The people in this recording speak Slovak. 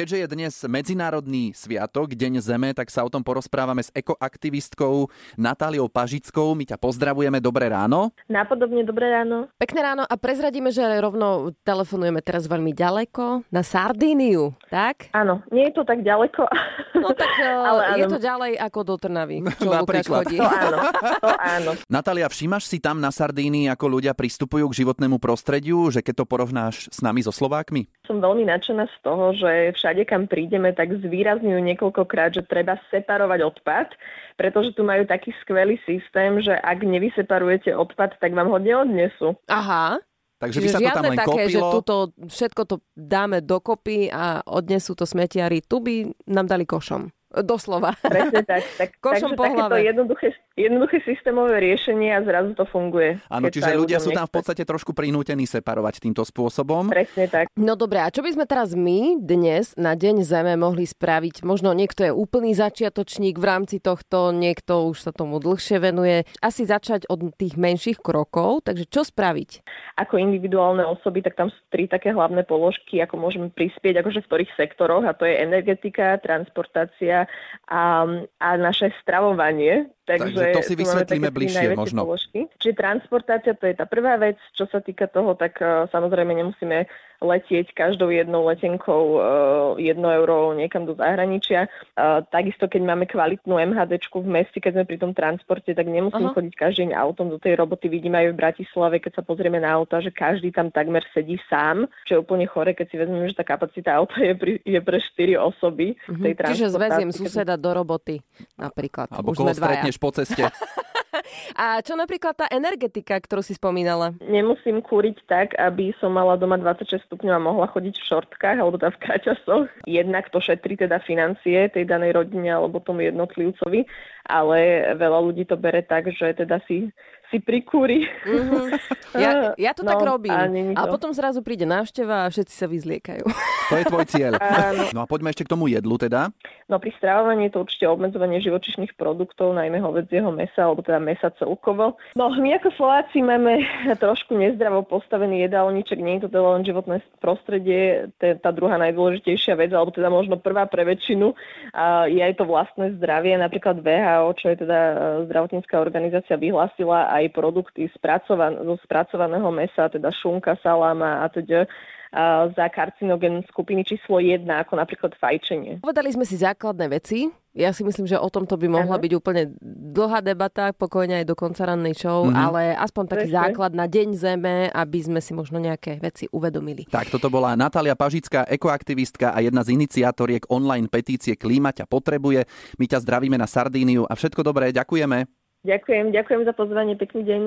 keďže je dnes Medzinárodný sviatok, Deň Zeme, tak sa o tom porozprávame s ekoaktivistkou Natáliou Pažickou. My ťa pozdravujeme, dobré ráno. Napodobne dobré ráno. Pekné ráno a prezradíme, že rovno telefonujeme teraz veľmi ďaleko na Sardíniu, tak? Áno, nie je to tak ďaleko. No tak ale je to ďalej ako do Trnavy, čo Lukáš chodí. To áno, to áno. Natália, všímaš si tam na Sardínii, ako ľudia pristupujú k životnému prostrediu, že keď to porovnáš s nami so Slovákmi? Som veľmi nadšená z toho, že všade, kam prídeme, tak zvýrazňujú niekoľkokrát, že treba separovať odpad, pretože tu majú taký skvelý systém, že ak nevyseparujete odpad, tak vám ho neodnesú. Aha. Takže by Čiže sa to tam len také, že kopilo. tuto všetko to dáme dokopy a odnesú to smetiari. Tu by nám dali košom. Doslova. Presne tak. tak Košom takže po takéto hlave. jednoduché, jednoduché systémové riešenie a zrazu to funguje. Áno, čiže ľudia sú tam v podstate trošku prinútení separovať týmto spôsobom. Presne tak. No dobré, a čo by sme teraz my dnes na Deň Zeme mohli spraviť? Možno niekto je úplný začiatočník v rámci tohto, niekto už sa tomu dlhšie venuje. Asi začať od tých menších krokov, takže čo spraviť? Ako individuálne osoby, tak tam sú tri také hlavné položky, ako môžeme prispieť, akože v ktorých sektoroch, a to je energetika, transportácia a, a naše stravovanie. Takže to si vysvetlíme bližšie možno. Položky. Čiže transportácia to je tá prvá vec, čo sa týka toho, tak uh, samozrejme nemusíme letieť každou jednou letenkou uh, jedno euro niekam do zahraničia. Uh, takisto, keď máme kvalitnú MHDčku v meste, keď sme pri tom transporte, tak nemusíme Aha. chodiť každý deň autom do tej roboty. Vidíme aj v Bratislave, keď sa pozrieme na auta, že každý tam takmer sedí sám, čo je úplne chore, keď si vezmeme, že tá kapacita auta je, pri, je pre 4 osoby v tej Mhm. Čiže transportácii. suseda do roboty napríklad. Alebo koho stretneš po ceste. A čo napríklad tá energetika, ktorú si spomínala? Nemusím kúriť tak, aby som mala doma 26 stupňov a mohla chodiť v šortkách alebo teda v kraťasoch. Jednak to šetrí teda financie tej danej rodine alebo tomu jednotlivcovi, ale veľa ľudí to bere tak, že teda si, si prikúri. Mhm. Ja, ja to No, tak robím. a potom zrazu príde návšteva a všetci sa vyzliekajú. To je tvoj cieľ. Áno. No a poďme ešte k tomu jedlu teda. No pri stravovaní je to určite obmedzovanie živočišných produktov, najmä hovedzieho mesa, alebo teda mesa celkovo. No my ako Slováci máme trošku nezdravo postavený jedálniček, nie je to teda len životné prostredie, to je tá druhá najdôležitejšia vec, alebo teda možno prvá pre väčšinu, a je aj to vlastné zdravie. Napríklad VHO, čo je teda e, zdravotnícká organizácia, vyhlásila aj produkty spracovan- zo spracovaného mesa, teda šunka, saláma a teda za karcinogen skupiny číslo 1, ako napríklad fajčenie. Povedali sme si základné veci. Ja si myslím, že o tomto by mohla Áno. byť úplne dlhá debata, pokojne aj do konca rannej show, Mhm. ale aspoň taký Presne. základ na Deň Zeme, aby sme si možno nejaké veci uvedomili. Tak, toto bola Natália Pažická, ekoaktivistka a jedna z iniciátoriek online petície Klíma ťa potrebuje. My ťa zdravíme na Sardíniu a všetko dobré, ďakujeme. Ďakujem, ďakujem za pozvanie, pekný deň.